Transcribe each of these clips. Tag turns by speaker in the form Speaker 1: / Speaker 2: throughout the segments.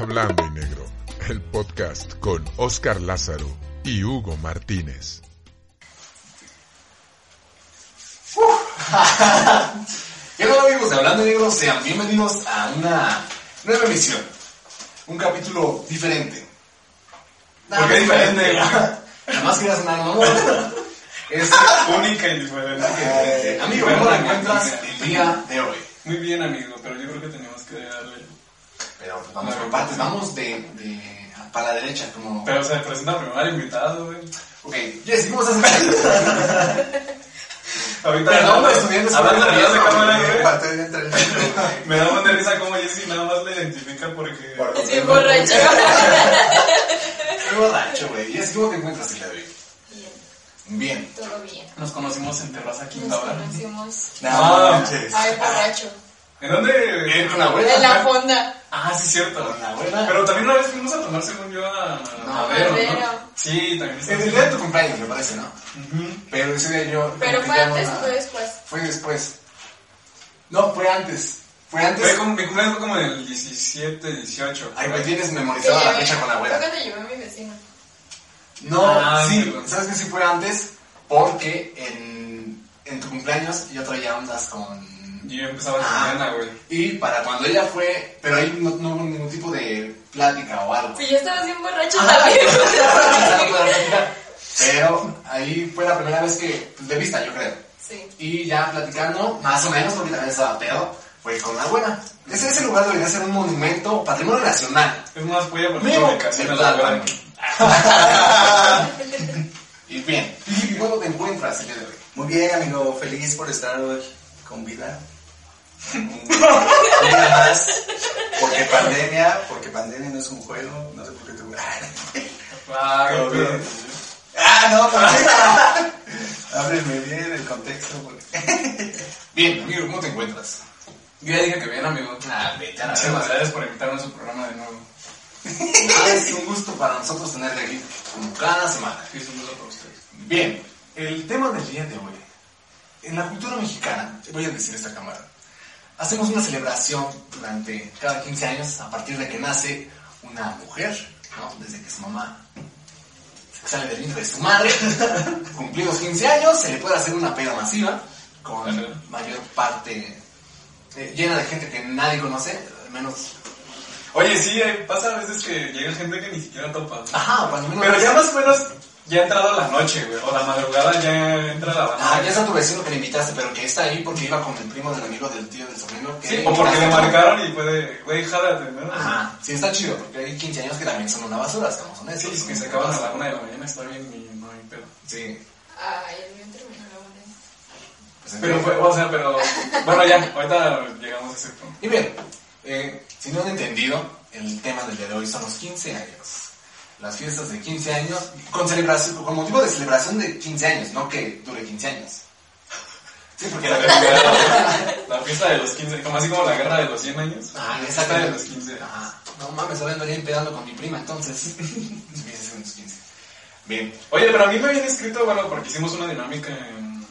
Speaker 1: Hablando y Negro, el podcast con Oscar Lázaro y Hugo Martínez.
Speaker 2: ¿Qué tal amigos de Hablando y Negro? Sean bienvenidos a una nueva emisión. Un capítulo diferente.
Speaker 3: ¿Por qué diferente?
Speaker 2: Nada más quería sonar mamón. Es
Speaker 3: Única y diferente.
Speaker 2: amigo, ¿cómo te encuentras el día de hoy?
Speaker 3: Muy bien, amigo, pero yo creo que teníamos que darle.
Speaker 2: Pero pues, vamos por partes, vamos de, de para la derecha, como...
Speaker 3: Pero se presenta primero al invitado, güey.
Speaker 2: Ok, Jessy, ¿cómo estás?
Speaker 3: Ahorita
Speaker 2: Perdón,
Speaker 3: hablando de cámara,
Speaker 2: güey.
Speaker 3: Me da una risa como Jessy nada más le identifica porque.
Speaker 4: Por-
Speaker 5: Sí, borracho.
Speaker 2: Estoy borracho, güey. Jessy, ¿cómo te encuentras el día de hoy?
Speaker 5: Bien,
Speaker 2: Bien.
Speaker 5: todo bien.
Speaker 3: Nos conocimos en Terraza
Speaker 5: Nos
Speaker 3: Quinta Hora.
Speaker 5: conocimos.
Speaker 4: No, manches.
Speaker 5: Ay, borracho.
Speaker 3: ¿En dónde?
Speaker 2: Eh, con la abuela.
Speaker 5: En la fonda.
Speaker 3: Ah, sí, cierto.
Speaker 2: Con la abuela.
Speaker 3: Pero también una vez fuimos a tomar, según yo, a
Speaker 2: No,
Speaker 3: Madero,
Speaker 5: Madero.
Speaker 3: ¿no? Sí, también
Speaker 2: El día de tu cumpleaños, me parece, ¿no? Pero ese día yo...
Speaker 5: Pero fue
Speaker 2: que
Speaker 5: antes o fue después.
Speaker 2: Fue después. No, fue antes. Fue antes.
Speaker 3: Fue como, mi cumpleaños fue como el 17, 18.
Speaker 2: Ay, me tienes
Speaker 5: Te
Speaker 2: memorizada la
Speaker 5: llevé-
Speaker 2: fecha con la abuela.
Speaker 5: Que te llevó mi vecino.
Speaker 2: No,
Speaker 3: Ah,
Speaker 2: sí. ¿sabes qué sí fue antes? Porque en, en tu cumpleaños yo traía ondas con...
Speaker 3: Y yo empezaba la
Speaker 2: Ah.
Speaker 3: mañana, güey.
Speaker 2: Y para cuando ella fue, pero ahí no, no hubo ningún tipo de plática o algo.
Speaker 5: Sí, yo estaba bien borracho
Speaker 2: Ah,
Speaker 5: también.
Speaker 2: Pero ahí fue la primera vez que, pues, de vista, yo creo.
Speaker 5: Sí.
Speaker 2: Y ya platicando, más o menos, porque también estaba pedo, fue con la abuela. Ese, ese lugar debería ser un monumento, patrimonio nacional.
Speaker 3: Es más, voy a poner
Speaker 2: Mínimo,
Speaker 3: ubicación a la abuela.
Speaker 2: Y bien, ¿y cómo te encuentras el día de hoy?
Speaker 4: Muy bien, amigo. Feliz por estar hoy con vida. Un día más. Porque pandemia, porque pandemia no es un juego. No sé por qué te
Speaker 3: Ah.
Speaker 4: Ah, no. Ábreme bien el contexto. Porque...
Speaker 2: Bien, amigo, ¿cómo te encuentras?
Speaker 3: Yo ya dije que bien, amigo.
Speaker 2: Ah, vete a verga.
Speaker 3: gracias por invitarme a su programa de nuevo.
Speaker 2: Ah, Es un gusto para nosotros tenerte aquí, como cada semana.
Speaker 3: Es un gusto para ustedes.
Speaker 2: Bien, el tema del día de hoy. En la cultura mexicana, voy a decir esta cámara, hacemos una celebración durante cada 15 años a partir de que nace una mujer, ¿no? Desde que su mamá sale del vientre de su madre, cumplidos 15 años, se le puede hacer una peda masiva con
Speaker 3: Ajá.
Speaker 2: mayor parte eh, llena de gente que nadie conoce, al menos...
Speaker 3: Oye, sí, eh, pasa a veces que llega gente que ni siquiera topa.
Speaker 2: Ajá, cuando menos...
Speaker 3: Pero ya más o menos ya ha entrado la noche, güey. O la madrugada ya entra la banda.
Speaker 2: Ah, ya está tu vecino que le invitaste, pero que está ahí porque iba con el primo del amigo del tío del sobrino. Que
Speaker 3: Sí, o porque le marcaron y puede, güey, jálate, ¿no?
Speaker 2: Ajá, sí, está chido, porque hay 15 años que también son una basura, estamos honestos.
Speaker 3: Sí, es que se acaban a la una de la mañana, está bien y no hay pedo.
Speaker 2: Sí.
Speaker 5: Ay, el mío terminó la una.
Speaker 2: pues,
Speaker 3: Pero fue, o sea, pero. Bueno, ya, ahorita llegamos a ese punto.
Speaker 2: Y bien, eh, si no han entendido, el tema del día de hoy son los 15 años. Las fiestas de 15 años, con celebración, con motivo de celebración de 15 años, no que dure 15 años. Sí, porque la
Speaker 3: La fiesta de los 15, como así como la guerra de los 100 años.
Speaker 2: Ah,
Speaker 3: la fiesta de los 15.
Speaker 2: Ajá. No mames, ahora andaría empedando con mi prima, entonces. Fiestas de los 15. Bien.
Speaker 3: Oye, pero a mí me habían escrito, bueno, porque hicimos una dinámica en,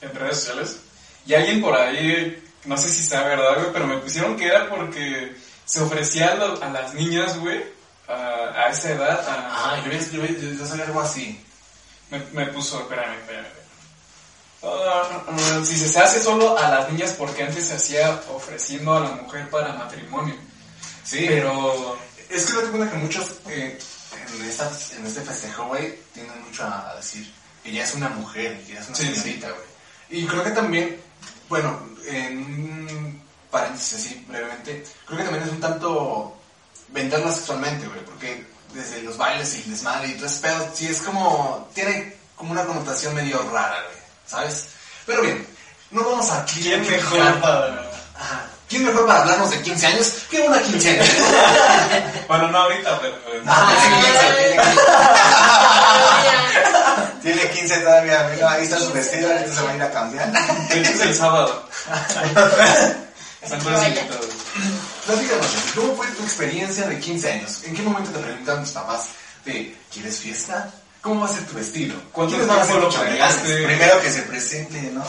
Speaker 3: en redes sociales. Y alguien por ahí, no sé si sea verdad, güey, pero me pusieron que era porque se ofrecía a las niñas, güey, a, a esa edad.
Speaker 2: Ah, yo, yo, vi- yo sabía algo así.
Speaker 3: me, me puso, espérame, espérame. ah, si se hace solo a las niñas porque antes se hacía ofreciendo a la mujer para matrimonio.
Speaker 2: Sí,
Speaker 3: Pero
Speaker 2: es que date cuenta que muchos eh, en, esta, en este festejo, güey, tienden mucho a, decir que ya es una mujer, que ya es una
Speaker 3: Sí,
Speaker 2: señorita, güey. Y creo que también, bueno, en un paréntesis así brevemente, creo que también es un tanto venderla sexualmente, güey, porque desde los bailes y el desmadre y todo ese pedo, sí es como, tiene como una connotación medio rara, güey, ¿sabes? Pero bien, no vamos a...
Speaker 3: ¿quién mejor para...?
Speaker 2: Ajá. ¿Quién mejor para hablarnos de 15 años que una quinceañera?
Speaker 3: Bueno, no ahorita, pero...
Speaker 2: Ah, sí,
Speaker 4: tiene,
Speaker 5: Ay,
Speaker 4: 15, tiene 15 todavía. Mira, ahí está su vestido. Ahorita se va a ir a cambiar.
Speaker 3: Es el sábado. Están todos
Speaker 5: Vaya.
Speaker 3: invitados.
Speaker 2: Platícanos, ¿cómo fue tu experiencia de 15 años? ¿En qué momento te preguntaron tus papás de ¿quieres fiesta? ¿Cómo va a ser tu vestido?
Speaker 3: ¿Cuánto
Speaker 2: ¿Quiénes van a ser
Speaker 3: tiempo
Speaker 2: tus
Speaker 3: lo
Speaker 2: chambelanes?
Speaker 3: planeaste?
Speaker 4: Primero que se presente, ¿no?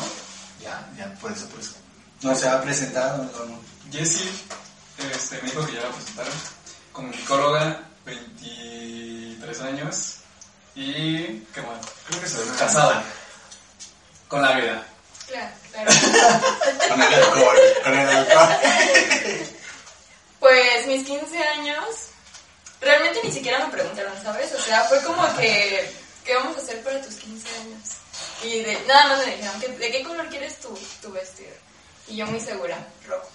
Speaker 2: Ya, ya, por eso, por eso.
Speaker 4: No se ha presentado. No, no.
Speaker 3: Jessie este, me dijo que ya la presentaron. comunicóloga, 23 años y... ¿qué más? Creo que soy casada. Con la vida.
Speaker 5: Claro, claro.
Speaker 4: Con el alcohol, con el alcohol.
Speaker 5: Pues mis 15 años, realmente ni siquiera me preguntaron, ¿sabes? O sea, fue como que, ¿qué vamos a hacer para tus 15 años? Y de, nada más me dijeron, ¿qué- ¿de qué color quieres tu, tu vestido? Y yo muy segura, rojo.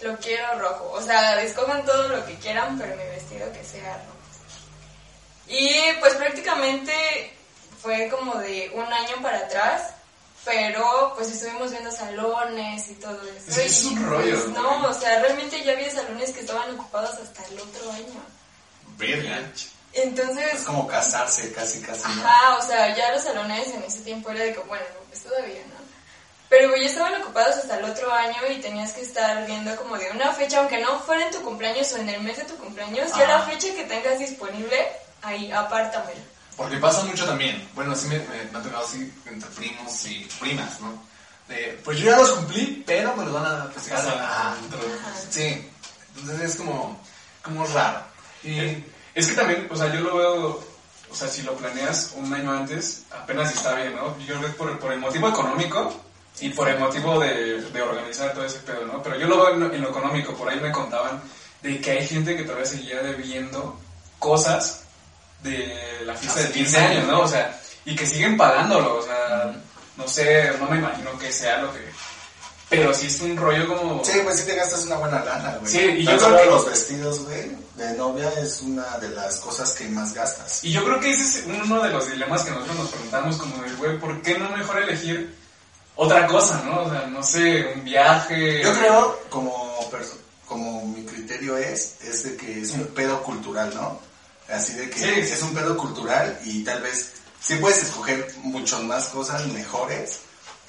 Speaker 5: Lo quiero rojo. O sea, escojan todo lo que quieran, pero mi vestido que sea rojo. Y pues prácticamente fue como de un año para atrás, pero pues estuvimos viendo salones y todo eso.
Speaker 3: Es que es un rollo,
Speaker 5: pues, no, o sea, realmente ya había salones que estaban ocupados hasta el otro año.
Speaker 2: Verga.
Speaker 5: Entonces,
Speaker 4: Es como casarse, casi, casi. ¿no?
Speaker 5: Ajá, o sea, ya los salones en ese tiempo era de que, bueno, pues todavía, ¿no? Pero ya estaban ocupados hasta el otro año y tenías que estar viendo como de una fecha, aunque no fuera en tu cumpleaños o en el mes de tu cumpleaños, ya la fecha que tengas disponible, ahí, apártamela.
Speaker 2: Porque pasa mucho también. Bueno, sí me, me, me ha tocado así entre primos y primas, ¿no? De, pues yo ya los cumplí, pero me los van a festejar. Sí. Entonces es como, como raro. Y
Speaker 3: Es que también, o sea, yo lo veo, o sea, si lo planeas un año antes, apenas está bien, ¿no? Yo creo que por, por el motivo económico y por el motivo de, de organizar todo ese pedo, ¿no? Pero yo lo veo en lo, en lo económico, por ahí me contaban de que hay gente que todavía seguía debiendo cosas de la fiesta de 15 años, ¿no? O sea, y que siguen pagándolo, o sea, no sé, no me imagino que sea lo que... Pero sí es un rollo como...
Speaker 4: Sí, pues sí te gastas una buena lana, güey.
Speaker 3: Sí, y
Speaker 4: Tan
Speaker 3: yo creo que-
Speaker 4: los vestidos, güey, de novia es una de las cosas que más gastas.
Speaker 3: Y yo creo que ese es uno de los dilemas que nosotros nos preguntamos como de, güey, ¿por qué no mejor elegir otra cosa, no? O sea, no sé, un viaje.
Speaker 4: Yo creo, como, como mi criterio es, es de que es un pedo cultural, ¿no? Así de que
Speaker 3: Sí.
Speaker 4: es un pedo cultural y tal vez sí puedes escoger muchas más cosas mejores,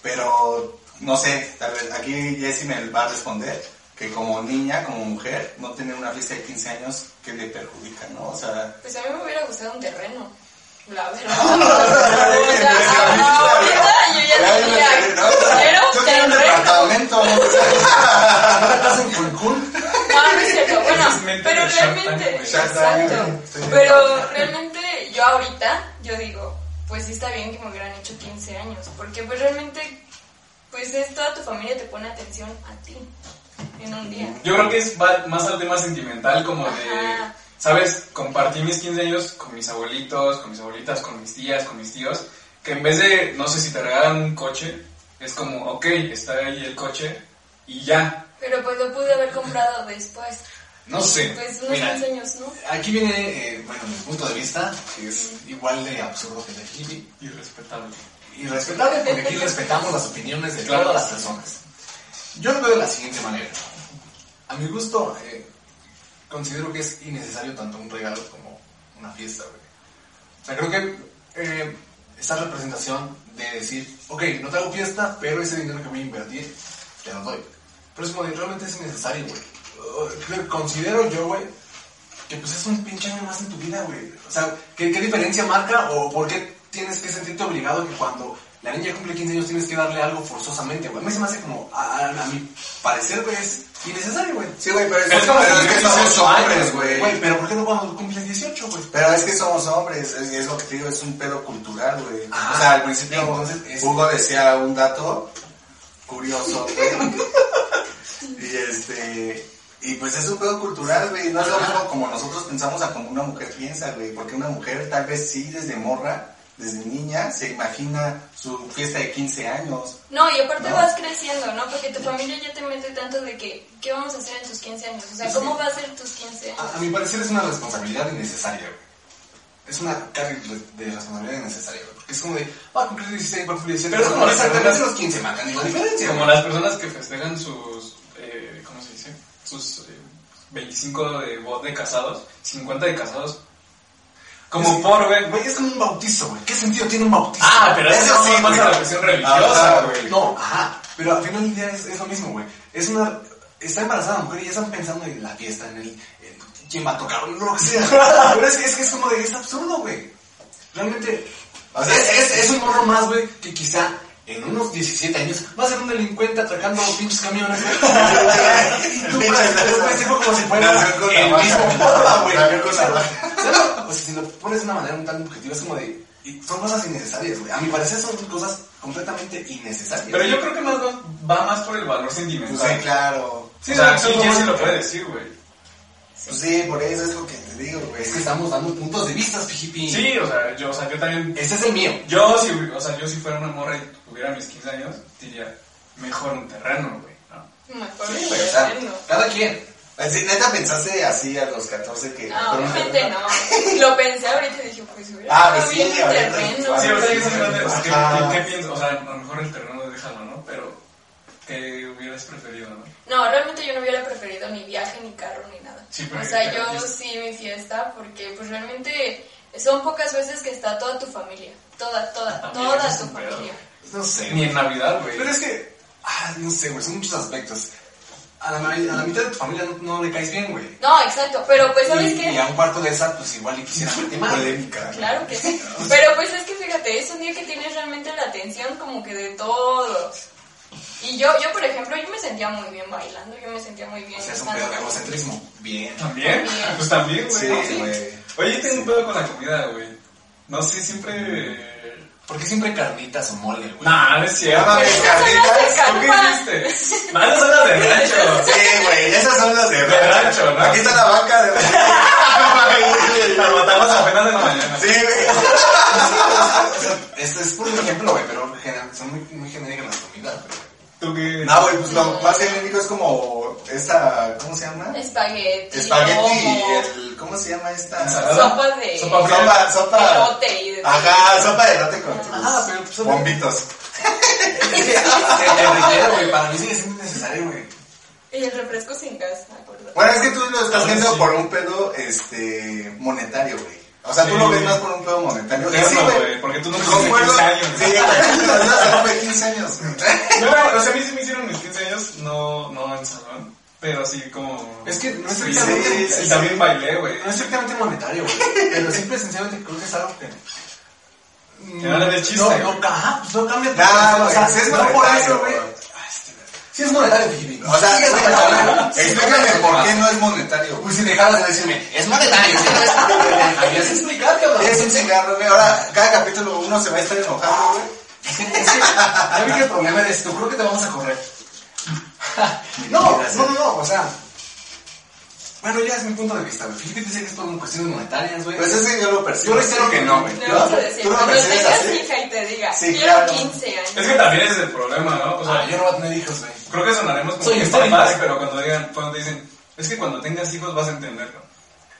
Speaker 4: pero no sé, tal vez aquí Jessie me va a responder que como niña, como mujer, no tener una fiesta de 15 años que le perjudica, ¿no? O sea,
Speaker 5: Pues a mí me hubiera gustado un terreno, la verdad.
Speaker 4: Ah,
Speaker 5: o sea, ahorita yo ya
Speaker 4: un departamento, ¿no?
Speaker 2: ahora estás en Cancún.
Speaker 5: No, no es cierto. Bueno,
Speaker 3: Es mente
Speaker 5: pero
Speaker 3: de
Speaker 5: realmente, exacto. Pero realmente yo ahorita, yo digo, pues sí está bien que me hubieran hecho 15 años, porque pues realmente, pues es toda tu familia te pone atención a ti en un día.
Speaker 3: Yo creo que es más al tema sentimental, como de,
Speaker 5: Ajá.
Speaker 3: ¿sabes? Compartí mis 15 años con mis abuelitos, con mis abuelitas, con mis tías, con mis tíos, que en vez de, no sé, si te regalan un coche, es como, ok, está ahí el coche y ya.
Speaker 5: Pero pues lo pude haber comprado después.
Speaker 2: No sé.
Speaker 5: Pues unos
Speaker 2: Mira,
Speaker 5: 15 años, ¿no?
Speaker 2: aquí viene, eh, bueno, mi punto de vista, que es igual de absurdo que el de Felipe.
Speaker 3: Irrespetable.
Speaker 2: Y respetable porque aquí respetamos las opiniones de
Speaker 3: Claro.
Speaker 2: todas las personas. Yo lo veo de la siguiente manera. A mi gusto, eh, considero que es innecesario tanto un regalo como una fiesta, güey. O sea, creo que eh, esa representación de decir, ok, no te hago fiesta, pero ese dinero que voy a invertir, te lo doy. Pero es como de, realmente es innecesario, güey. Creo- considero yo, güey, que pues es un pinche año más en tu vida, güey. O sea, ¿qué, qué diferencia marca o por qué tienes que sentirte obligado que cuando la niña cumple 15 años tienes que darle algo forzosamente, güey? A mí se me hace como, a, a- a mi parecer, güey, es innecesario, güey.
Speaker 4: Sí, güey, pero es,
Speaker 3: Es como
Speaker 4: pero es que somos
Speaker 3: 18
Speaker 4: hombres, güey.
Speaker 2: Güey, pero ¿por qué no cuando cumples 18, güey?
Speaker 4: Pero es que somos hombres, es, es lo que te digo, es un pedo cultural, güey.
Speaker 2: Ah,
Speaker 4: o sea, al principio
Speaker 2: entonces es-
Speaker 4: Hugo decía un dato curioso, güey. y este, y pues es un pedo cultural, güey. No es lo mismo como nosotros pensamos a como una mujer piensa, güey. Porque una mujer tal vez sí desde morra, desde niña, se imagina su fiesta de 15 años.
Speaker 5: No, y aparte
Speaker 4: No.
Speaker 5: vas creciendo, ¿no? Porque tu familia ya te mete tanto de que, ¿qué vamos a hacer en tus 15 años? O sea,
Speaker 2: Sí.
Speaker 5: ¿cómo va a ser tus 15 años?
Speaker 2: A, a mi parecer es una responsabilidad innecesaria, güey. Es una carga de responsabilidad innecesaria, güey. Porque es como de, va a cumplir 16, va a cumplir 17.
Speaker 3: Pero es como las
Speaker 2: exactamente
Speaker 3: personas-
Speaker 2: los 15 marcan la diferencia,
Speaker 3: Como las personas que festejan sus, eh, ¿cómo se dice? Sus eh, 25 de voz de casados, 50 de casados. Como
Speaker 2: Es-
Speaker 3: por, güey.
Speaker 2: Güey, es como un bautizo, güey. ¿Qué sentido tiene un bautizo?
Speaker 3: Ah, pero eso sí,
Speaker 2: sí,
Speaker 3: más
Speaker 2: güey.
Speaker 3: a la cuestión religiosa,
Speaker 4: Ajá,
Speaker 3: güey.
Speaker 2: No, ajá. Pero al final del día es, es lo mismo, güey. Es una. Está embarazada la mujer y ya están pensando en la fiesta, en el. en quién va a tocar, lo que sea. Pero es, es que es como de. Es absurdo, güey. Realmente.
Speaker 4: O sea,
Speaker 2: es, es, es un morro más, güey, que quizá en unos 17 años va a ser un delincuente atracando pinches camiones, güey. Y tú,
Speaker 4: El
Speaker 2: pues, dijo como si fuera el
Speaker 4: la
Speaker 2: mismo forma, güey. O sea, si lo pones de una manera un tanto objetiva, es como de... y son cosas innecesarias, güey. A mi parecer son cosas completamente innecesarias.
Speaker 3: Pero yo creo que más va, va más por el valor
Speaker 4: Pues
Speaker 3: sentimental.
Speaker 4: sí, claro.
Speaker 3: Sí,
Speaker 2: O sea,
Speaker 3: sí,
Speaker 2: lo
Speaker 3: puede decir, güey.
Speaker 4: Pues sí, por eso es lo que te digo, güey.
Speaker 2: Es que estamos dando puntos de vista, pijipi.
Speaker 3: Sí, o sea, yo, o sea, yo también
Speaker 2: Ese es el mío.
Speaker 3: Yo, si, o sea, yo si fuera una morra y tuviera mis 15 años, diría, mejor un terreno, güey. ¿no?
Speaker 5: Mejor
Speaker 2: Sí,
Speaker 5: un
Speaker 2: güey, o sea,
Speaker 5: terreno.
Speaker 2: cada quien.
Speaker 4: Así, neta, pensaste así a los 14 que...
Speaker 5: No, obviamente no. Lo pensé ahorita y dije, pues hubiera
Speaker 4: Ah,
Speaker 5: estado
Speaker 4: sí,
Speaker 5: bien un
Speaker 4: ahorita,
Speaker 5: terreno.
Speaker 3: Sí, o sea, a lo mejor el terreno déjalo, ¿no? Pero, ¿qué hubieras preferido, no?
Speaker 5: No, realmente yo no hubiera preferido ni viaje, ni carro, ni nada.
Speaker 3: Sí,
Speaker 5: o sea, yo sí mi fiesta, porque pues realmente son pocas veces que está toda tu familia. Toda, toda, toda tu familia.
Speaker 2: No sé.
Speaker 3: Ni en Navidad, güey.
Speaker 2: Pero es que, ah, no sé, güey, son muchos aspectos. A la, ma- a la mitad de tu familia no, no le caes bien, güey.
Speaker 5: No, exacto, pero pues ¿sabes
Speaker 2: y,
Speaker 5: qué?
Speaker 2: y a un cuarto de esa, pues igual y quisiera verte mal.
Speaker 4: Polémica.
Speaker 5: Claro que sí. Pero pues es que fíjate, es un día que tienes realmente la atención como que de todos. Y yo, yo por ejemplo, yo me sentía muy bien bailando, yo me sentía muy bien.
Speaker 2: O sea, es un pedo de egocentrismo. Bien.
Speaker 3: ¿También?
Speaker 5: También.
Speaker 3: Pues también, güey.
Speaker 4: Sí, güey.
Speaker 3: Oye, tengo un pedo con la comida, güey. No sé, siempre...
Speaker 2: ¿Por qué siempre carnitas o mole, güey?
Speaker 3: Nah, no es cierto.
Speaker 5: Esas
Speaker 4: carnitas.
Speaker 3: ¿Tú qué? Nah, no son las de rancho.
Speaker 4: Sí, güey, esas son las de
Speaker 3: De rancho, ¿no?
Speaker 4: Aquí está la vaca de
Speaker 3: Las matamos apenas de la mañana.
Speaker 4: Sí, güey.
Speaker 2: O sea, este es por un ejemplo, güey, pero son muy, muy genéricas las comidas, güey.
Speaker 3: ¿Tú qué?
Speaker 4: No, güey, pues lo más genérico es como esta, ¿cómo se llama?
Speaker 5: Espagueti,
Speaker 4: Espagueti y el, ¿cómo se llama esta?
Speaker 5: Sopa de
Speaker 3: Sopa.
Speaker 4: Sopa, sopa.
Speaker 5: elote y de
Speaker 4: Ajá, sopa de elote con tus
Speaker 2: Ajá, pero pues,
Speaker 4: bombitos.
Speaker 2: Es que el güey, para mí sigue siendo necesario, güey.
Speaker 5: Y el refresco sin gas, me acuerdo.
Speaker 4: Bueno, es que tú lo estás
Speaker 3: Ah,
Speaker 4: viendo
Speaker 3: sí.
Speaker 4: por un pedo, este, monetario, güey. O sea, tú lo ves más por un pedo monetario. Sí,
Speaker 3: güey, porque tú no
Speaker 4: Concuerdo.
Speaker 3: tienes 15 años.
Speaker 4: Sí, se rompe 15 años.
Speaker 3: No, o sea, a mí sí me hicieron mis 15 años, no, no en salón, pero sí como...
Speaker 2: Es que no es
Speaker 3: Sí,
Speaker 2: estrictamente-
Speaker 3: sí, y también bailé, güey.
Speaker 2: No es estrictamente monetario, güey. Pero simple y sencillamente creo que es algo que.
Speaker 3: Que no le des chiste,
Speaker 2: No, no, ajá, pues no cambia
Speaker 4: güey,
Speaker 2: O sea,
Speaker 4: es
Speaker 2: no por eso, güey. Sí es monetario, Pijipi.
Speaker 4: O sea,
Speaker 2: Sí es monetario.
Speaker 4: explícame por qué no es monetario.
Speaker 2: Pues si dejaras de decirme, es monetario, sí, no es monetario. Habías explicar, cabrón.
Speaker 4: Es un cigarro, güey. Ahora, cada capítulo uno se va a estar enojando, güey.
Speaker 2: Ya vi que el problema es esto, creo que te vamos a correr. No, no, no, no, o sea. Bueno, ya es mi punto de vista, güey. Fíjate dice que es por cuestiones monetarias, güey.
Speaker 4: Pues ese yo lo percibo.
Speaker 2: Yo reitero que no, güey.
Speaker 4: ¿Tú lo
Speaker 5: cuando
Speaker 4: percibes
Speaker 5: tengas
Speaker 4: así?
Speaker 5: hija y te diga,
Speaker 4: Sí,
Speaker 5: quiero
Speaker 4: claro.
Speaker 5: 15 años.
Speaker 3: Es que también ese es el problema, ¿no? O sea,
Speaker 2: Ah, yo no voy a tener hijos, güey.
Speaker 3: Creo que sonaremos como
Speaker 2: Soy
Speaker 3: que papás, pero cuando digan, cuando dicen, es que cuando tengas hijos vas a entenderlo.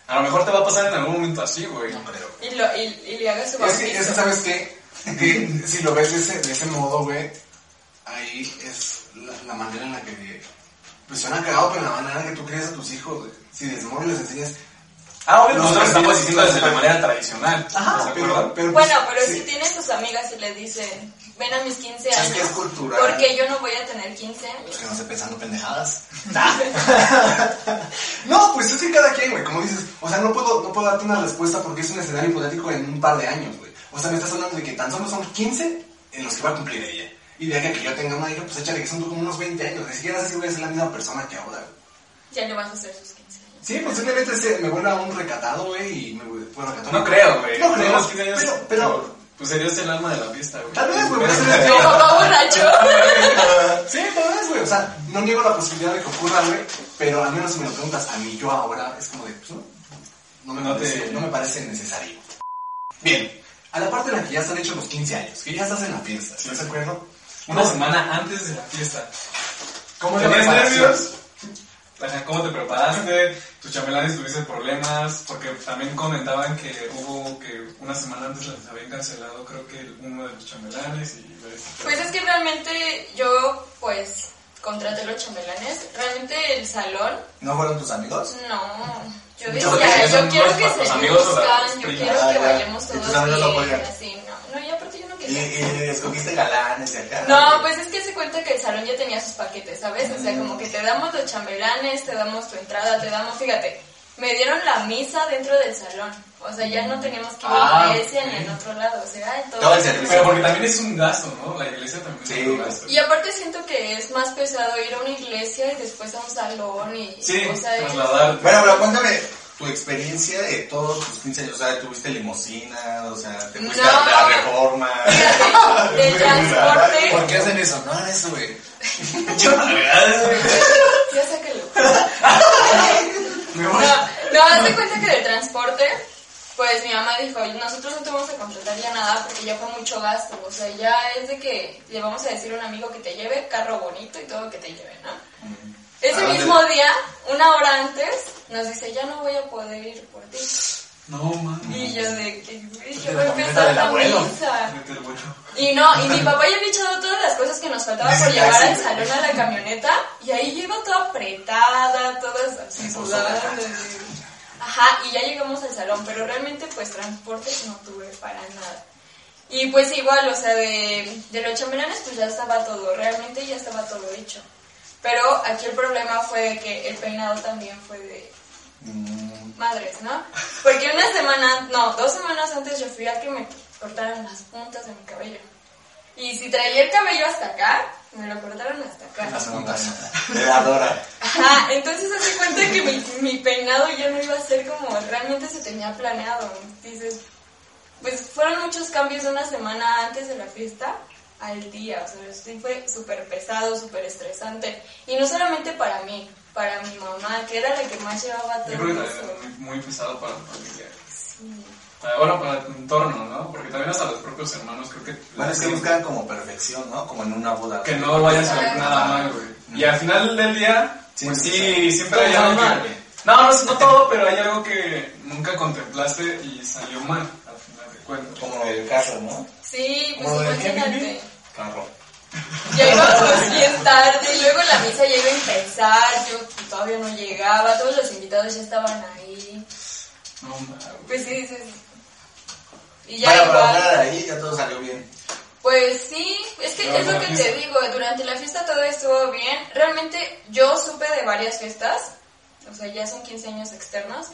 Speaker 3: A lo mejor te va a pasar en algún momento así, güey.
Speaker 2: No creo.
Speaker 5: Y, lo, y, y le hagas su
Speaker 2: Es que, es que, ¿sabes qué? Que si lo ves de ese, de ese modo, güey, ahí es la, la manera en la que. Pues suena cagado, pero la manera en la que tú crías a tus hijos, güey. Si desde morro les enseñas.
Speaker 3: Ah, obvio, nosotros estamos diciendo desde la manera tradicional.
Speaker 2: Ajá,
Speaker 3: ¿estás de
Speaker 2: pero. pero
Speaker 5: Bueno,
Speaker 2: pues,
Speaker 5: pero
Speaker 2: sí.
Speaker 5: si tienes tus amigas y les dicen, ven a mis 15
Speaker 4: Es
Speaker 5: años.
Speaker 4: que es cultural.
Speaker 5: Porque yo no voy a tener 15 años.
Speaker 2: Pues que no esté pensando pendejadas. no, pues es que cada quien, güey, como dices, o sea, no puedo, no puedo darte una respuesta porque es un escenario hipotético en un par de años, güey. O sea, me estás hablando de que tan solo son 15 en los que va a cumplir ella. Y de que yo tenga una hija, pues échale que son como unos 20 años. Ni siquiera sé si voy a ser la misma persona que ahora, güey.
Speaker 5: Ya le vas a hacer sus 15 años.
Speaker 2: Sí, posiblemente se, me vuelva un recatado, güey, y me vuelva bueno, recatado.
Speaker 3: No creo, güey.
Speaker 2: No creo,
Speaker 3: Los 15 años,
Speaker 2: pero, pero,
Speaker 3: Pues serías el alma de la fiesta, güey.
Speaker 2: tal vez, güey,
Speaker 5: Mi papá borracho.
Speaker 2: Sí, tal vez, güey. O sea, no niego la posibilidad de que ocurra, güey. Pero al menos si me lo preguntas a mí, yo ahora, es como de, pues, no, no me,
Speaker 3: No te-
Speaker 2: parece, no me parece necesario. Bien, a la parte en la que ya están hechos los 15 años, que ya estás en la fiesta, ¿estás de acuerdo?
Speaker 3: Una semana antes de la fiesta.
Speaker 2: ¿Cómo
Speaker 3: ¿Tenías
Speaker 2: preparación?
Speaker 3: Nervios? Ajá, ¿Cómo te preparaste? ¿Tus chambelanes tuviste problemas? Porque también comentaban que hubo que una semana antes les habían cancelado, creo que uno de los chambelanes y...
Speaker 5: Pues es que realmente yo, pues, contraté los chambelanes. Realmente el salón,
Speaker 4: ¿No fueron tus amigos?
Speaker 5: no. Yo decía, yo quiero que se
Speaker 3: amigos o
Speaker 5: luzcan, yo quiero
Speaker 4: Ah,
Speaker 5: que
Speaker 4: ya.
Speaker 5: bailemos
Speaker 4: Y
Speaker 5: todos
Speaker 4: tus amigos
Speaker 5: bien, así, y
Speaker 4: Y, y escogiste galanes de acá.
Speaker 5: No, pues es que se cuenta que el salón ya tenía sus paquetes, ¿sabes? O sea, como que te damos los chambelanes, te damos tu entrada, te damos, fíjate, me dieron la misa dentro del salón. O sea, ya no teníamos que ir a
Speaker 2: Ah,
Speaker 5: la iglesia
Speaker 3: ok.
Speaker 5: ni en otro lado. O sea, en todo.
Speaker 4: Todo el servicio.
Speaker 3: Pero porque también es un gasto, ¿no? La iglesia también
Speaker 4: Sí.
Speaker 3: es un gasto.
Speaker 5: Y aparte siento que es más pesado ir a una iglesia y después a un salón y...
Speaker 3: Sí,
Speaker 5: o sea, es-
Speaker 3: trasladar.
Speaker 4: Bueno, pero cuéntame tu experiencia de todos tus 15 años. O sea, ¿tuviste limosina? O sea, ¿te fuiste
Speaker 5: No.
Speaker 4: a la reforma?
Speaker 5: De transporte...
Speaker 2: ¿Por qué hacen eso? No eso, güey.
Speaker 5: Ya sáquelo.
Speaker 2: Me voy.
Speaker 5: No, no, haz de cuenta que del transporte, pues mi mamá dijo, nosotros no te vamos a contratar ya nada porque ya fue mucho gasto. O sea, ya es de que le vamos a decir a un amigo que te lleve, carro bonito y todo que te lleve, ¿no? Ese
Speaker 4: ¿A dónde?
Speaker 5: mismo día, una hora antes, nos dice, ya no voy a poder ir por ti.
Speaker 3: No, mami.
Speaker 5: Y yo de que, yo voy a empezar la misa. Y no, y mi papá ya había echado todas las cosas que nos faltaba por llevar
Speaker 4: "Ay,
Speaker 5: al salón a la camioneta. Y ahí iba toda apretada, todas así sudadas. así. Ajá, y ya llegamos al salón, pero realmente pues transporte no tuve para nada. Y pues igual, o sea, de, de los chambelanes pues ya estaba todo, realmente ya estaba todo hecho. Pero aquí el problema fue que el peinado también fue de
Speaker 4: Mm,
Speaker 5: madres, ¿no? Porque una semana, no, dos semanas antes yo fui a que me cortaran las puntas de mi cabello. Y si traía el cabello hasta acá, me lo cortaron hasta acá.
Speaker 4: Las puntas. De la Dora.
Speaker 5: Ajá, entonces hace cuenta que mi, mi peinado ya no iba a ser como realmente se tenía planeado. Dices, pues fueron muchos cambios de una semana antes de la fiesta al día. O sea, sí fue súper pesado, súper estresante. Y no solamente para mí, para mi mamá, que era la que más llevaba
Speaker 3: Yo
Speaker 5: todo
Speaker 3: creo que
Speaker 5: eso.
Speaker 3: muy, muy pesado para la familia.
Speaker 5: Sí.
Speaker 3: Para- Bueno, para tu entorno, ¿no? Porque también hasta los propios hermanos creo que...
Speaker 4: Bueno, es que buscan como perfección, ¿no? Como en una boda.
Speaker 3: Que no vaya a salir nada mal, güey. Y al final del día,
Speaker 4: Sí,
Speaker 3: pues
Speaker 4: sí,
Speaker 3: sí, siempre hay algo
Speaker 2: mal,
Speaker 3: que... No, no, no todo, pero hay algo que nunca contemplaste y salió mal, al final de cuentas.
Speaker 4: Como el carro, ¿no?
Speaker 5: Sí, pues
Speaker 2: ¿Como lo de
Speaker 5: imagínate.
Speaker 4: Carro.
Speaker 5: Ya íbamos bien tarde, y luego la misa ya iba a empezar, yo todavía no llegaba, todos los invitados ya estaban ahí.
Speaker 3: No.
Speaker 5: Pues sí, dices. Y ya
Speaker 4: pero
Speaker 5: igual.
Speaker 4: de ahí ya todo salió bien.
Speaker 5: Pues sí, es que es lo que
Speaker 3: fiesta.
Speaker 5: te digo, durante la fiesta todo estuvo bien. Realmente yo supe de varias fiestas, o sea, ya son 15 años externos,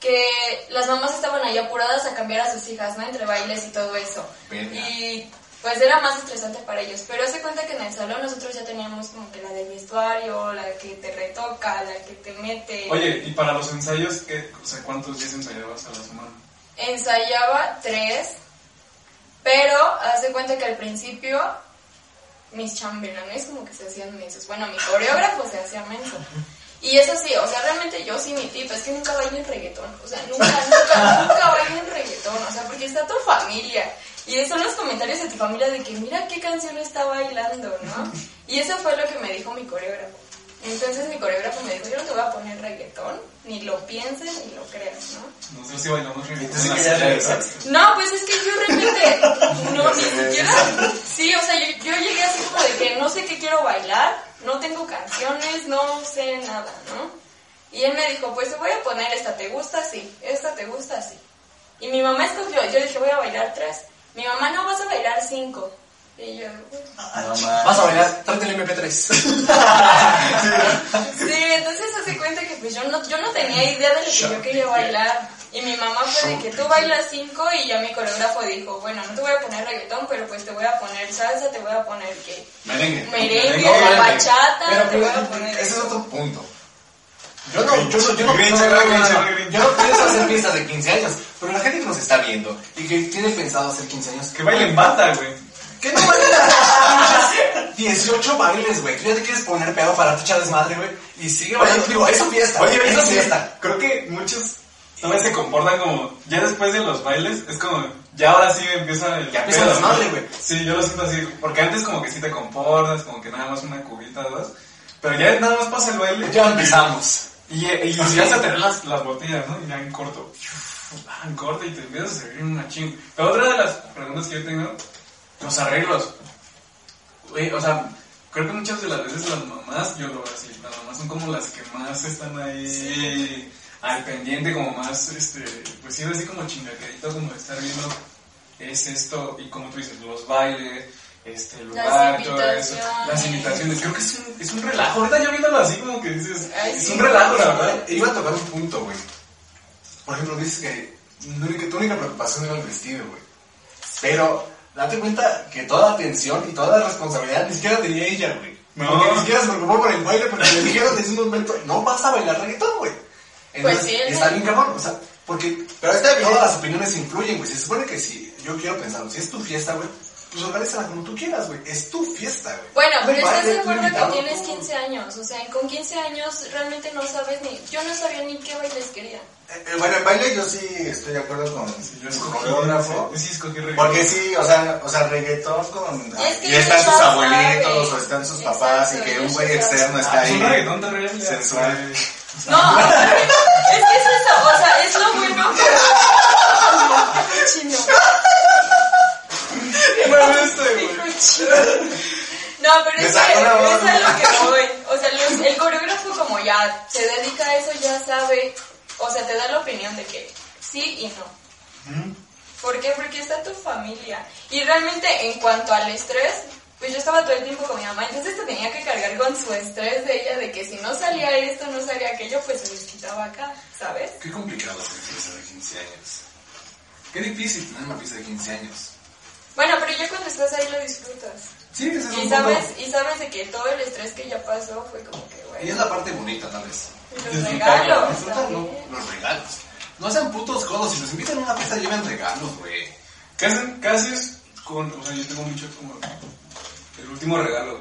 Speaker 5: que las mamás estaban ahí apuradas a cambiar a sus hijas, ¿no? Entre bailes y todo eso. Y pues era más estresante para ellos. Pero se cuenta que en el salón nosotros ya teníamos como que la del vestuario, la que te retoca, la que te mete.
Speaker 3: Oye, y para los ensayos, ¿qué? O sea, ¿cuántos días ensayabas a la semana?
Speaker 5: Ensayaba tres, pero haz de cuenta que al principio mis chambelanes como que se hacían mensos. Bueno, mi coreógrafo se hacía menso. Y eso sí, o sea, realmente yo sí mi tip es que nunca bailen reggaetón. O sea, nunca, nunca, nunca bailen reggaetón. O sea, porque está tu familia. Y son los comentarios de tu familia de que mira qué canción está bailando, ¿no? Y eso fue lo que me dijo mi coreógrafo. Entonces mi coreógrafo me dijo, yo no te voy a poner reggaetón, ni lo pienses ni lo creas, ¿no?
Speaker 3: Nosotros sí bailamos reggaetón.
Speaker 5: No, pues es que yo realmente no, ni siquiera. Sí, o sea, yo, yo llegué así como de que no sé qué quiero bailar, no tengo canciones, no sé nada, ¿no? Y él me dijo, pues te voy a poner esta, ¿te gusta? Sí, esta te gusta? Sí. Y mi mamá escogió, yo dije, voy a bailar tres. Mi mamá, no, vas a bailar cinco. Y yo.
Speaker 2: Vas a bailar, tráete el MP3.
Speaker 5: Sí, entonces hace cuenta que pues yo no, yo no tenía idea de lo que yo quería bailar. Y mi mamá fue de que tú bailas cinco y ya mi coreógrafo dijo, bueno, no te voy a poner reggaetón, pero pues te voy a poner salsa, te voy a poner que
Speaker 3: Merengue.
Speaker 5: merengue, bachata,
Speaker 2: Pero,
Speaker 5: te voy a poner...
Speaker 2: ese es otro punto. Yo no, yo no, yo no,
Speaker 3: Grinch,
Speaker 2: no, no, no,
Speaker 3: Grinch,
Speaker 2: no,
Speaker 3: Grinch.
Speaker 2: yo no pienso hacer fiestas de 15 años, pero la gente que nos está viendo y que tiene pensado hacer 15 años,
Speaker 3: Que bailen bata, güey.
Speaker 2: ¿Qué no bailes? 18 bailes, güey. Tú ya te quieres poner pedo para tu desmadre, güey. Y sigue bailando. Digo, es su fiesta.
Speaker 3: Oye,
Speaker 2: es su fiesta.
Speaker 3: creo que muchos todavía se comportan como, ya después de los bailes, es como, ya ahora sí empieza el
Speaker 2: Ya empieza
Speaker 3: pedo, ¿no?
Speaker 2: desmadre, güey.
Speaker 3: Sí, yo lo siento así, porque antes como que sí te comportas, como que nada más una cubita, dos, pero ya nada más pasa el baile.
Speaker 2: Ya empezamos.
Speaker 3: Y, y ya vas a tener las, las botellas, ¿no? Y ya en corto, ah, en corto y te empiezas a servir una ching. Pero otra de las preguntas que yo tengo, los arreglos. Güey, o sea, creo que muchas de las veces las mamás, yo lo veo así, las mamás son como las que más están ahí al pendiente, como más, este, pues sí, así como chingaquerito, como de estar viendo, es esto, y como tú dices, los bailes, este, lugar, todo eso, las invitaciones. Creo que es un, es un relajo. Ahorita ya viéndolo así, como que dices,
Speaker 5: Ay,
Speaker 3: es
Speaker 5: sí.
Speaker 3: un relajo, la verdad.
Speaker 2: Iba a tocar un punto, güey. por ejemplo, dices que tu única, tu única preocupación era el vestido, güey. Pero date cuenta que toda la atención y toda la responsabilidad ni siquiera tenía ella, güey.
Speaker 3: No.
Speaker 2: Porque ni siquiera se preocupó por el baile, porque le dijeron desde un momento, no vas a bailar reggaetón, güey. Entonces,
Speaker 5: Pues sí,
Speaker 2: está bien cabrón, o sea, porque
Speaker 4: Pero está bien.
Speaker 2: todas las opiniones influyen, güey. Se supone que si, yo quiero pensarlo, si es tu fiesta, güey, pues organízala como tú quieras, güey. Es tu fiesta, güey.
Speaker 5: Bueno, pero estás de acuerdo que tienes
Speaker 2: tú-
Speaker 5: 15 años. O sea, con 15 años realmente no sabes ni. Yo no sabía ni qué bailes quería.
Speaker 4: Eh, eh, bueno, en baile yo sí estoy de acuerdo con
Speaker 3: Yo escogí,
Speaker 4: coreógrafo.
Speaker 3: sí, sí, escogí reggaetón.
Speaker 4: Porque sí, o sea, o sea, reggaetón con...
Speaker 5: Y es que
Speaker 4: y están sus abuelitos
Speaker 5: sabe.
Speaker 4: o están sus papás y
Speaker 5: Exacto,
Speaker 4: que un güey externo está
Speaker 3: Ah,
Speaker 4: ahí.
Speaker 3: es un reggaetón terrible.
Speaker 4: Sensual.
Speaker 5: No, O sea, es lo bueno. Chino. No, pero es que es a lo que voy. O sea, los- el coreógrafo como ya se dedica a eso, ya sabe. O sea, te da la opinión de que sí y no. ¿Por qué? Porque está tu familia. Y realmente en cuanto al estrés, pues yo estaba todo el tiempo con mi mamá, entonces te tenía que cargar con su estrés de ella, de que si no salía esto, no salía aquello, pues se les quitaba acá, ¿sabes?
Speaker 2: Qué complicado es una fiesta de 15 años. Qué difícil tener una fiesta de 15 años.
Speaker 5: Bueno, pero ya cuando estás ahí lo disfrutas.
Speaker 2: Sí, ese es
Speaker 5: Y
Speaker 2: un
Speaker 5: sabes,
Speaker 2: punto.
Speaker 5: y sabes de que todo el estrés que ya pasó fue como que,
Speaker 2: Y es
Speaker 5: bueno,
Speaker 2: la parte bonita, tal vez.
Speaker 5: los regalos
Speaker 2: Disfrutarlo, los regalos. No sean putos codos, si los invitan a una fiesta lleven regalos, güey.
Speaker 3: ¿Qué hacen? ¿Qué haces con.? O sea, yo tengo mucho como. El último regalo.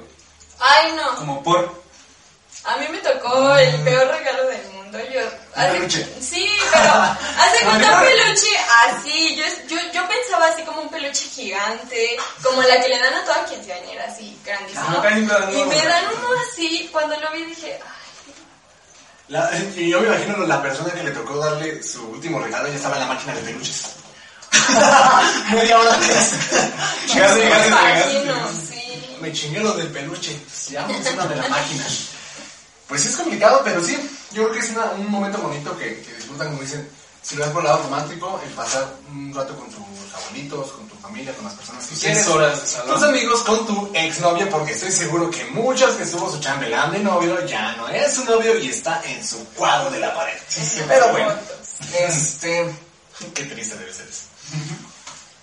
Speaker 5: Ay, no.
Speaker 3: Como por.
Speaker 5: A mí me tocó el peor regalo del mundo. Yo, hace-
Speaker 2: peluche?
Speaker 5: Sí, pero hace cuenta un peluche así. Yo, yo, yo pensaba así como un peluche gigante, como la que le dan a toda quinceañera, así, grandísimo.
Speaker 3: Ah, dan
Speaker 5: y me dan uno así. Cuando lo vi dije, ay,
Speaker 2: La- y yo me imagino la persona que le tocó darle su último regalo ya estaba en la máquina de peluches. Media hora antes.
Speaker 3: Casi,
Speaker 5: no me
Speaker 3: casi.
Speaker 2: Me chingué lo del peluche. Ya, una de la máquina. Pues sí es complicado, pero sí. Yo creo que es una- un momento bonito que, que disfrutan, como dicen, si lo ves por el lado romántico, el pasar un rato con tus abuelitos, con tu familia, con las personas que quieres.
Speaker 3: horas de salón.
Speaker 2: Tus amigos con tu exnovia, porque estoy seguro que muchas que estuvo su chambelán de novio ya no es su novio y está en su cuadro de la pared. Pero bueno, este. Qué triste debe ser eso.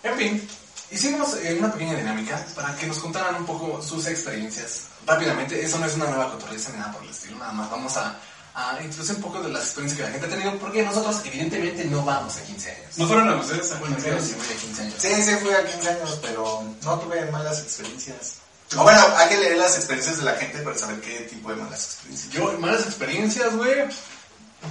Speaker 2: En fin, hicimos eh, una pequeña dinámica para que nos contaran un poco sus experiencias. Rápidamente, eso no es una nueva cotorriza ni nada por el estilo, nada más vamos a, a introducir un poco de las experiencias que la gente ha tenido, porque nosotros evidentemente no vamos a 15 años.
Speaker 3: ¿No fueron a ustedes? a
Speaker 2: Bueno, yo
Speaker 3: 15
Speaker 2: sí
Speaker 3: años?
Speaker 2: voy a 15 años.
Speaker 4: Sí, sí, fui a 15 años, pero no tuve malas experiencias. O bueno, hay que leer las experiencias de la gente para saber qué tipo de malas experiencias.
Speaker 2: Yo, malas experiencias, güey.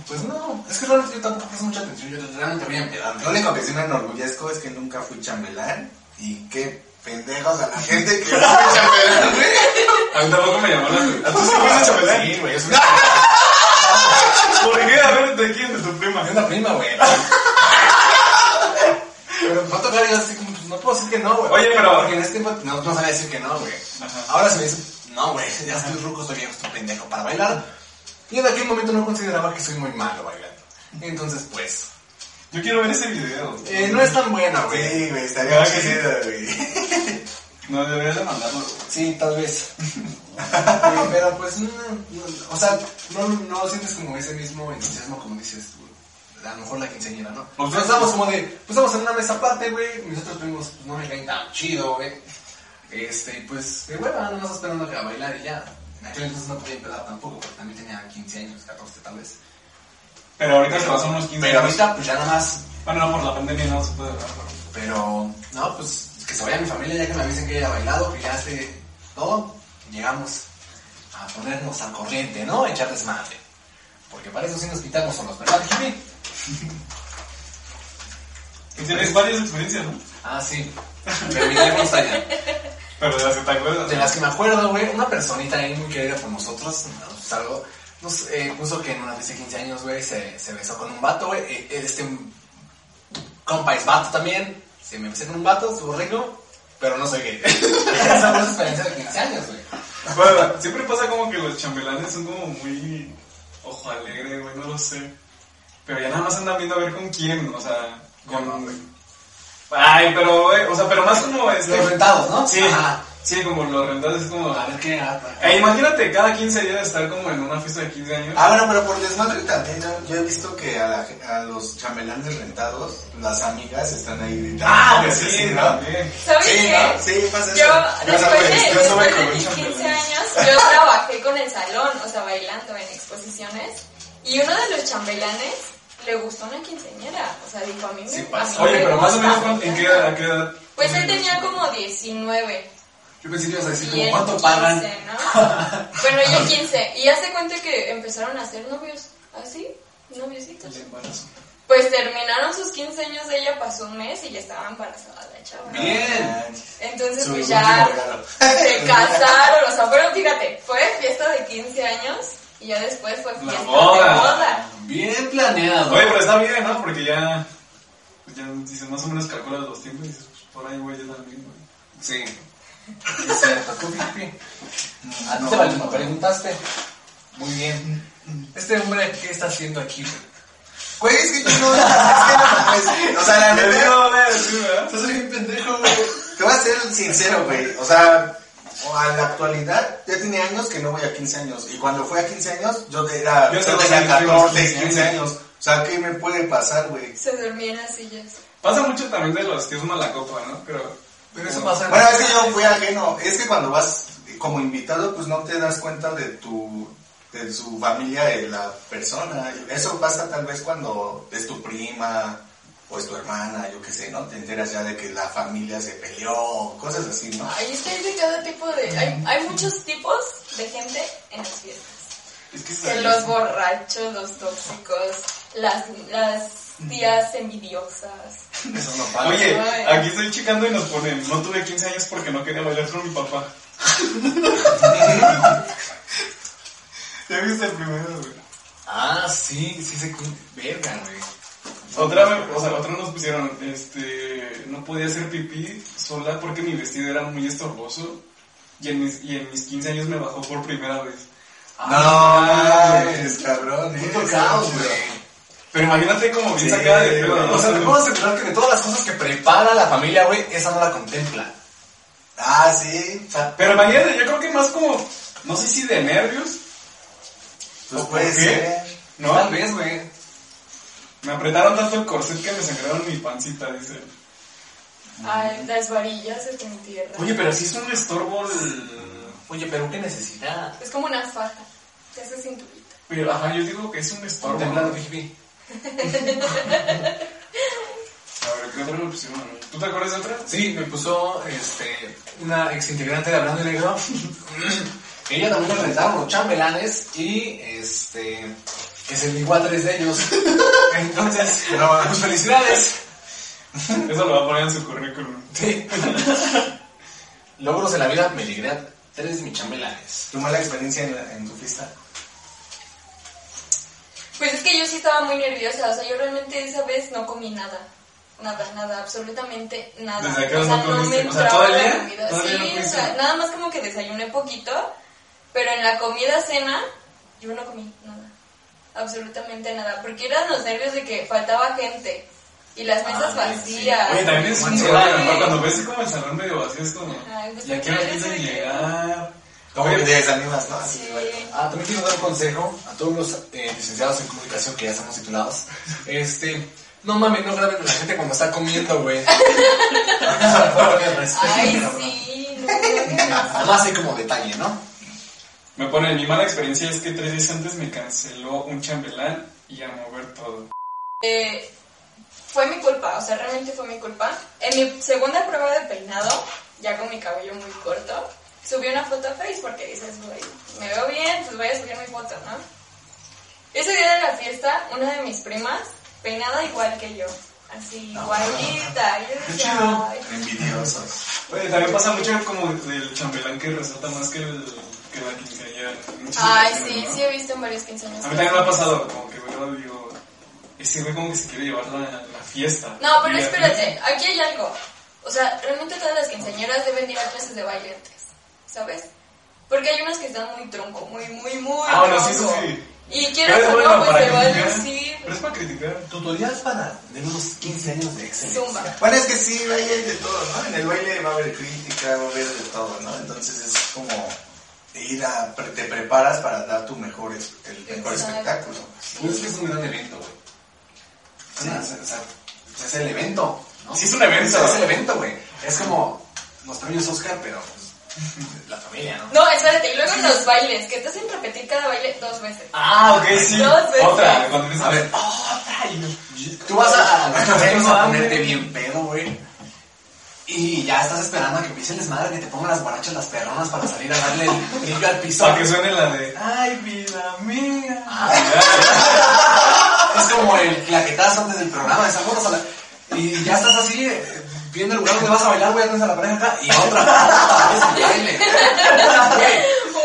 Speaker 2: Pues no, es que realmente yo tampoco presto mucha atención, yo realmente voy a empedarme.
Speaker 4: Lo único que sí me enorgullezco es que nunca fui chambelán y qué pendejos a la gente que fue chambelán, güey.
Speaker 3: A mí tampoco me llamó la atención. ¿A tú sí chambelán?
Speaker 2: Sí, güey, es
Speaker 3: ¿Por qué? A ver, ¿de quién? ¿De tu prima?
Speaker 2: una prima, güey. Pero no tocar yo así como, pues no puedo decir que no, güey.
Speaker 3: Oye, pero-
Speaker 2: Porque en ese tiempo no, no sabía decir que no, güey. Ahora se me dice, no, güey, ya estoy ruco, estoy viejo, estoy pendejo para bailar. Y en aquel momento no consideraba que soy muy malo bailando. Entonces, pues,
Speaker 3: Yo quiero ver ese video.
Speaker 2: eh, no es tan buena, güey.
Speaker 4: Sí, güey, estaría chido, güey.
Speaker 3: No, deberías de mandarlo. güey.
Speaker 2: Sí, tal vez. Eh, pero pues, no, no, o sea, no, no sientes como ese mismo entusiasmo como dices tú. A lo mejor la quinceañera, ¿no? Nosotros estábamos como de, pues estamos en una mesa aparte, güey. Nosotros tuvimos, pues no me caen tan chido, güey. Este, y pues, de hueva, nada más esperando que a bailar y ya. En aquel entonces no podía empezar tampoco, porque también tenía 15 años, 14 tal vez.
Speaker 3: Pero ahorita se pasan unos 15
Speaker 2: Pero
Speaker 3: años.
Speaker 2: ahorita, pues ya nada más.
Speaker 3: Bueno, no, por la pandemia no se puede ver.
Speaker 2: Pero, no, pues que se vaya mi familia ya que me avisen que haya bailado, que ya esté todo. Llegamos a ponernos al corriente, ¿no? A echar desmadre. Porque para eso sí nos quitamos solos, ¿verdad, Jimmy?
Speaker 3: Y tienes varias experiencias, ¿no?
Speaker 2: Ah, sí. Pero mi allá.
Speaker 3: Pero de las que te acuerdas.
Speaker 2: De las que me acuerdo, güey, una personita ahí muy querida por nosotros, nos pues, algo, nos eh, puso que en una fiesta de 15 años, güey, se, se besó con un vato, güey. eh, este compa es vato también. Se me besé con un vato, estuvo rico, pero no soy gay. Esa fue su experiencia de 15 años, güey.
Speaker 3: Bueno, siempre pasa como que los chambelanes son como muy ojo alegre, güey, no lo sé. Pero ya nada más andan viendo a ver con quién, o sea, con... Ay, pero, güey, o sea, pero más como este.
Speaker 2: Los rentados, ¿no?
Speaker 3: Sí,
Speaker 2: Ajá.
Speaker 3: sí, como los rentados es como.
Speaker 2: A ver qué. ah,
Speaker 3: Eh, imagínate cada 15 días estar como en una fiesta de 15 años.
Speaker 4: Ah, bueno, pero por desmadre también, yo, yo he visto que a, la, a los chambelanes rentados, las amigas están ahí gritando.
Speaker 3: Ah,
Speaker 4: pues
Speaker 3: sí,
Speaker 4: ¿no?
Speaker 3: también.
Speaker 5: ¿Sabes
Speaker 4: Sí,
Speaker 5: qué?
Speaker 4: ¿no? Sí, pasa eso.
Speaker 5: Yo,
Speaker 3: Yo
Speaker 5: después
Speaker 3: sabes,
Speaker 5: de,
Speaker 3: yo
Speaker 5: después
Speaker 3: soy
Speaker 5: de
Speaker 3: como
Speaker 5: mis
Speaker 3: un
Speaker 5: 15
Speaker 3: chambelán.
Speaker 5: años, yo trabajé con el salón, o sea, bailando en exposiciones. Y uno de los chambelanes le gustó una quinceañera. O sea, dijo, a mí me,
Speaker 2: Sí
Speaker 5: a mí.
Speaker 3: Oye,
Speaker 5: me
Speaker 3: pero más o menos,
Speaker 5: me
Speaker 3: ¿cuánto- ¿en qué
Speaker 5: encanta".
Speaker 3: edad? ¿A qué edad?
Speaker 5: Pues él tenía como 19.
Speaker 2: Yo pensé que ibas a decir como cuánto
Speaker 5: 15,
Speaker 2: pagan.
Speaker 5: ¿no? bueno, ella 15. Y hace cuenta que empezaron a ser novios. ¿Así? Noviositos.
Speaker 3: El embarazo.
Speaker 5: Pues terminaron sus 15 años, ella pasó un mes y ya estaba embarazada la chava.
Speaker 2: Bien.
Speaker 5: Entonces,
Speaker 4: Su
Speaker 5: pues ya se casaron. O sea, fueron, fíjate, fue fiesta de 15 años y ya después fue fiesta de
Speaker 3: boda.
Speaker 2: Bien planeado.
Speaker 3: Oye, pero está bien, ¿no? Porque ya. pues Ya dices, más o menos calculas los tiempos y dices, pues por ahí voy yo también, güey.
Speaker 2: Sí. Es cierto. ¿Tú, Pipi? Ah,
Speaker 4: no.
Speaker 2: te vale, me preguntaste. Muy bien. Este hombre, ¿qué está haciendo aquí?
Speaker 4: Güey, es que yo no, es que no, pues, o sea, la neta,
Speaker 3: digo, güey, sí, ¿verdad?
Speaker 2: Estás bien pendejo, güey.
Speaker 4: te voy a ser sincero, güey, o sea, a la actualidad, ya tiene años que no voy a 15 años, y cuando fui a 15 años, yo era,
Speaker 3: Yo
Speaker 4: tenía
Speaker 3: fui a los
Speaker 4: 14,
Speaker 3: 15
Speaker 4: 15 años, o sea, ¿qué me puede pasar, güey?
Speaker 5: Se dormía en las sillas.
Speaker 3: Pasa mucho también de los tíos malacopa, ¿no? Pero.
Speaker 2: Pero eso pasa en
Speaker 4: Bueno, es que yo fui ajeno, es que cuando vas como invitado, pues no te das cuenta de tu, de su familia, de la persona, eso pasa tal vez cuando es tu prima, o es tu hermana, yo qué sé, ¿no? Te enteras ya de que la familia se peleó, cosas así, ¿no?
Speaker 5: Ahí está de cada tipo de... Hay, hay muchos tipos de gente en las fiestas.
Speaker 3: Es que es
Speaker 5: Que los borrachos, los tóxicos, las, las tías envidiosas.
Speaker 2: Eso no pasa.
Speaker 3: Oye,
Speaker 5: Ay.
Speaker 3: aquí estoy checando y nos ponen, no tuve 15 años porque no quería bailar con mi papá. ¿Ya viste el primero, güey?
Speaker 2: Ah, sí, sí se... Verga, güey.
Speaker 3: Otra vez, o sea, otra nos pusieron, este, no podía hacer pipí sola porque mi vestido era muy estorboso y en mis, y en mis 15 años me bajó por primera vez.
Speaker 2: Ah,
Speaker 4: No, es cabrón, ¿eh?
Speaker 2: Puto caos, güey.
Speaker 3: Pero imagínate como bien
Speaker 4: Sí,
Speaker 3: sacada de pedo.
Speaker 2: O sea, te puedo asegurar que de todas las cosas que prepara la familia, güey, esa no la contempla.
Speaker 4: Ah, sí,
Speaker 2: O sea,
Speaker 3: Pero imagínate, yo creo que más como, no sé si de nervios,
Speaker 4: pues
Speaker 3: ¿O por
Speaker 4: puede
Speaker 3: qué?
Speaker 4: ser.
Speaker 3: ¿no?
Speaker 2: tal vez, güey.
Speaker 3: Me apretaron tanto el corset que me sangraron mi pancita, dice.
Speaker 5: Ay, las varillas se te entierran.
Speaker 3: Oye, pero si es un estorbo el...
Speaker 2: Oye, pero qué necesidad.
Speaker 5: Es como una faja. Te hace cinturita.
Speaker 3: Pero, ajá, yo digo que es un estorbo.
Speaker 2: Contemplando,
Speaker 3: ¿no?
Speaker 2: Pipi.
Speaker 3: A ver, ¿qué otra le pusieron? ¿Tú te acuerdas de otra?
Speaker 2: Sí, me puso este, una ex integrante de Hablando de Negro. Ella también le rentaron los chambelanes y este que se ligó a tres de ellos. Entonces, pues felicidades.
Speaker 3: Eso lo va a poner en su currículum.
Speaker 2: Sí. Logros de la vida, me ligué a tres de mis chambelanes.
Speaker 4: ¿Tu mala experiencia en, la- en tu fiesta?
Speaker 5: Pues es que yo sí estaba muy nerviosa. O sea, yo realmente esa vez no comí nada. Nada, nada, absolutamente nada.
Speaker 3: ¿Desde qué
Speaker 5: o sea,
Speaker 3: no
Speaker 5: no me
Speaker 3: O sea,
Speaker 5: entraba
Speaker 3: ¿todo el
Speaker 5: la
Speaker 3: día?
Speaker 5: comida.
Speaker 3: ¿Todo el día no
Speaker 5: Sí, o sea, nada más como que desayuné poquito. Pero en la comida cena, yo no comí nada. Absolutamente nada. Porque eran los nervios de que faltaba gente. Y las mesas
Speaker 2: Ah,
Speaker 5: vacías.
Speaker 3: Oye, también es un
Speaker 2: Sí.
Speaker 3: problema, ¿no? Cuando ves como el salón medio vacío es como...
Speaker 5: Pues, ¿por
Speaker 3: quiero
Speaker 5: qué
Speaker 3: empiezan a
Speaker 5: se
Speaker 3: llegar.
Speaker 4: Como que te desanimas, ¿no? Así,
Speaker 5: Sí.
Speaker 2: Ah, también quiero dar un consejo a todos los eh, licenciados en comunicación que ya estamos titulados. Este, no mames, no graben a la gente cuando está comiendo, güey.
Speaker 5: Ay, sí, no, no, no.
Speaker 2: Además hay como detalle, ¿no?
Speaker 3: Me pone, mi mala experiencia es que tres días antes me canceló un chambelán y a mover todo.
Speaker 5: Eh, fue mi culpa, o sea, realmente fue mi culpa. En mi segunda prueba de peinado, ya con mi cabello muy corto, subí una foto a Facebook porque dices, güey, me veo bien, pues voy a subir mi foto, ¿no? Ese día de la fiesta, una de mis primas, peinada igual que yo, así, igualita. y yo decía, "Ay".
Speaker 4: Envidiosos.
Speaker 3: Oye, también pasa mucho como del chambelán que resalta más que, el, que la quinceañera.
Speaker 5: Ay, sí,
Speaker 3: ¿no?
Speaker 5: sí he visto en varios quinceaños.
Speaker 3: A mí también me ha pasado, como que yo digo, ese güey como que se quiere llevar la, la fiesta.
Speaker 5: No, pero
Speaker 3: Y-
Speaker 5: espérate, aquí hay algo. O sea, realmente todas las quinceañeras deben ir a clases de baile antes, ¿sabes? Porque hay unas que están muy tronco, muy, muy, muy
Speaker 3: Ah, bueno, sí, sí.
Speaker 5: Y quieres
Speaker 3: Pero es
Speaker 5: o
Speaker 3: bueno
Speaker 5: no, pues
Speaker 3: para
Speaker 5: te va a.
Speaker 3: Pero es para criticar.
Speaker 2: Tutorial para de unos 15 años de excelencia.
Speaker 5: Zumba.
Speaker 4: Bueno, es que sí, hay de todo, ¿no? En el baile va a haber crítica, va a haber de todo, ¿no? Entonces es como ir a, pre- te preparas para dar tu mejor, el espectáculo.
Speaker 2: Pues es que es un gran evento, güey.
Speaker 4: Sí.
Speaker 2: O sea, o sea, es el evento, ¿no?
Speaker 3: Sí, es un evento.
Speaker 2: Es, es el evento, güey. Es como los premios Oscar, pero pues, la familia, ¿no?
Speaker 5: No, espérate, y luego en los bailes, que te hacen repetir cada baile dos veces.
Speaker 3: Ah, ok, sí.
Speaker 5: Dos veces.
Speaker 3: Otra, cuando empiezas
Speaker 2: A ver, Tú vas a, a, a
Speaker 3: hambre.
Speaker 2: ponerte bien pedo, güey. Y ya estás esperando a que empiece el desmadre, que te pongan las guarachas, las perronas para salir a darle el brillo al piso.
Speaker 3: Para que suene la de Ay, vida mía.
Speaker 2: Es como el claquetazo antes del programa, esa foto a la- Y ya estás así, eh, viendo el lugar donde vas a bailar, güey, tienes a la pareja acá, y otra, otra vez el baile.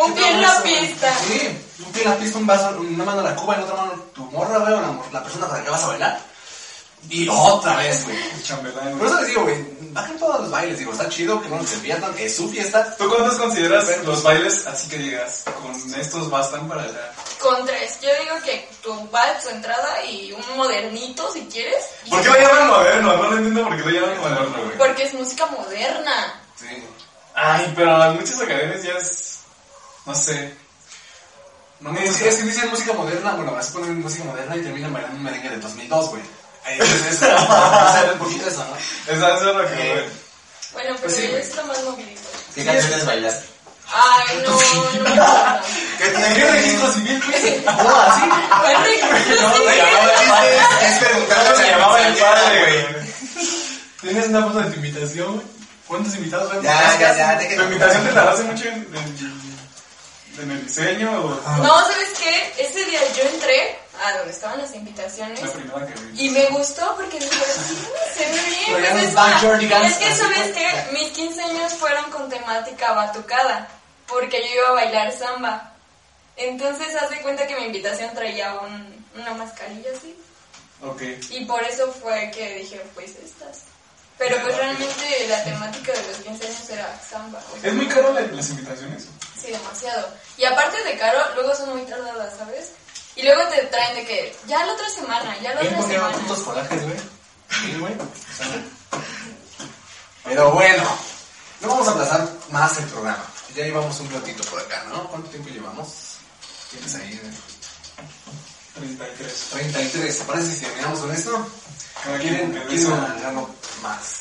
Speaker 5: Un pie en la pista.
Speaker 2: Sí, un pie en la pista, un vaso, una mano la cuba, en otra mano tu morra, güey, o la, persona para la que vas a bailar. Y otra vez, güey.
Speaker 3: Chambelán.
Speaker 2: Por eso les digo, güey, bajen todos los bailes, digo, está chido que no se pierdan, es su fiesta.
Speaker 3: ¿Tú cuántos consideras los bailes así que digas? Con estos bastan para ya.
Speaker 5: Con tres. Yo digo que tu vals, tu entrada y un modernito si quieres. y-
Speaker 3: ¿Por qué lo llaman moderno? No lo entiendo por qué lo llaman moderno, güey.
Speaker 5: Porque es música moderna.
Speaker 2: Sí.
Speaker 3: Ay, pero en muchas academias ya es. No sé. No me
Speaker 2: que, es que dicen música moderna, bueno, vas a poner música moderna y terminan bailando un merengue de 2002, güey. Entonces, es un poquito eso, ¿no?
Speaker 3: Esa es lo que.
Speaker 2: Eh.
Speaker 5: Bueno, pero
Speaker 2: Pues sí,
Speaker 5: es lo más movidito.
Speaker 4: ¿Qué canciones bailaste?
Speaker 5: Ay, no, no, no.
Speaker 4: ¿Qué
Speaker 3: ¿Qué registro civil?
Speaker 2: No, así.
Speaker 5: ¿Cuál registro
Speaker 3: No,
Speaker 5: civil?
Speaker 3: se llamaba el padre.
Speaker 4: Es preguntarle
Speaker 3: Se llamaba el padre,
Speaker 4: güey.
Speaker 2: ¿Tienes una foto de tu invitación, güey? ¿Cuántos invitados ven?
Speaker 4: Ya, ya, ya,
Speaker 3: ¿Tu invitación te tardaste mucho en, en, en el diseño o
Speaker 5: No, ¿sabes qué? Ese día yo entré a donde estaban las invitaciones
Speaker 3: la primera que vi?
Speaker 5: y me gustó porque dije, "Sí, se ve bien. Pues es, es que, ¿sabes qué? Mis 15 años fueron con temática batucada porque yo iba a bailar samba. Entonces, haz de cuenta que mi invitación traía un, una mascarilla así.
Speaker 3: Ok.
Speaker 5: Y por eso fue que dije, pues estas. Pero pues realmente la temática de los 15 años era samba.
Speaker 3: ¿Es muy caro la- las invitaciones?
Speaker 5: Sí, demasiado. Y aparte de caro, luego son muy tardadas, ¿sabes? Y luego te traen de que ya la otra semana, ya la
Speaker 2: ¿Quién
Speaker 5: otra semana.
Speaker 2: putos corajes, güey? Sí, güey. O sea, Pero bueno, no vamos a aplazar más el programa. Ya llevamos un ratito por acá, ¿no? ¿Cuánto tiempo llevamos? ¿Tienes ahí? güey?
Speaker 3: 33.
Speaker 2: 33. ¿Te parece si terminamos con esto?
Speaker 3: Cada
Speaker 2: ¿Quieren, quieren alargarlo más?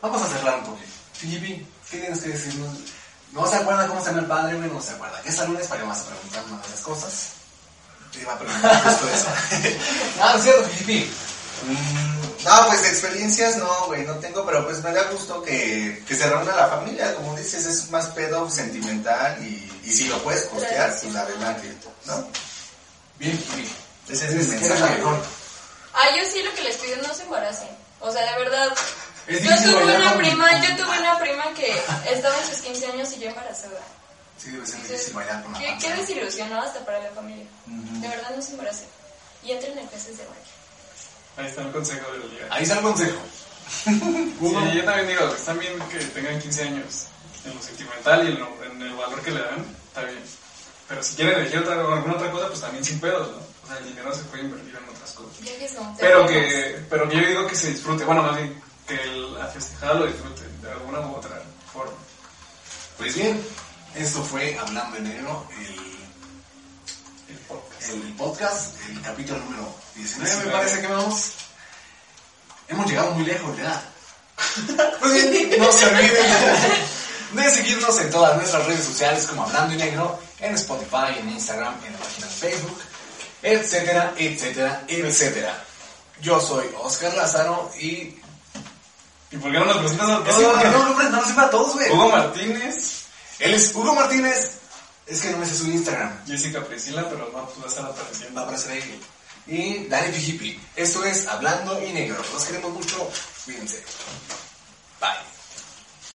Speaker 2: Vamos a cerrar un poquito. Filipe, ¿qué tienes que decirnos? No se acuerda cómo se llama el padre, güey, no se acuerda. ¿Qué es para que vas a preguntar una de las cosas? Te iba a preguntar justo eso. es cierto, Filipe.
Speaker 4: Mm, No, pues experiencias no, güey, no tengo, pero pues me da gusto que, que se reúna la familia, como dices, es más pedo sentimental y, y si lo puedes costear, pues adelante, ¿no?
Speaker 2: Bien, Filipe.
Speaker 4: Ese es mi mensaje.
Speaker 2: mejor.
Speaker 5: Ah, yo sí lo que les pido no se embaracen. O sea, de verdad.
Speaker 2: Es
Speaker 5: Yo tuve una prima, yo tuve una prima que estaba en sus 15 años y yo embarazada.
Speaker 2: Sí, debe ser difícil bailar con la
Speaker 5: ¿Qué, qué desilusión, ¿no? Hasta para la familia. De verdad no se embaracen. Y entren en clases de baile.
Speaker 3: Ahí está el consejo del día.
Speaker 2: Ahí está el consejo.
Speaker 3: Sí, yo también digo, está bien que tengan 15 años en lo sentimental y en, lo- en el valor que le dan, está bien. Pero si quieren elegir otra, alguna otra cosa, pues también sin pedos, ¿no? O sea, el dinero se puede invertir en otras cosas.
Speaker 5: No.
Speaker 3: Pero que, pero que yo digo que se disfrute, bueno, más bien que el, a festejar lo disfruten de alguna u otra forma.
Speaker 2: Pues bien, esto fue Hablando en Negro, el,
Speaker 3: El podcast.
Speaker 2: el podcast, el capítulo número 19, me
Speaker 3: 19.
Speaker 2: parece que vamos. Hemos llegado muy lejos ya. Pues bien, no se olviden de, seguirnos en todas nuestras redes sociales como Hablando en Negro, en Spotify, en Instagram, en la página de Facebook, etcétera, etcétera, etcétera. Yo soy Oscar Lázaro y...
Speaker 3: ¿Y por qué no nos presentas a
Speaker 2: Es que, ¿por qué no
Speaker 3: todos?
Speaker 2: lo presentamos siempre a todos, güey?
Speaker 3: Hugo Martínez,
Speaker 2: Él es Hugo Martínez. Es que no me sé su Instagram.
Speaker 3: Jessica Priscila, pero no, pues va a estar
Speaker 2: Va a
Speaker 3: apareciendo.
Speaker 2: aparecer ahí. Y Dani Pijipi. Esto es Hablando y Negro. Los queremos mucho. Cuídense.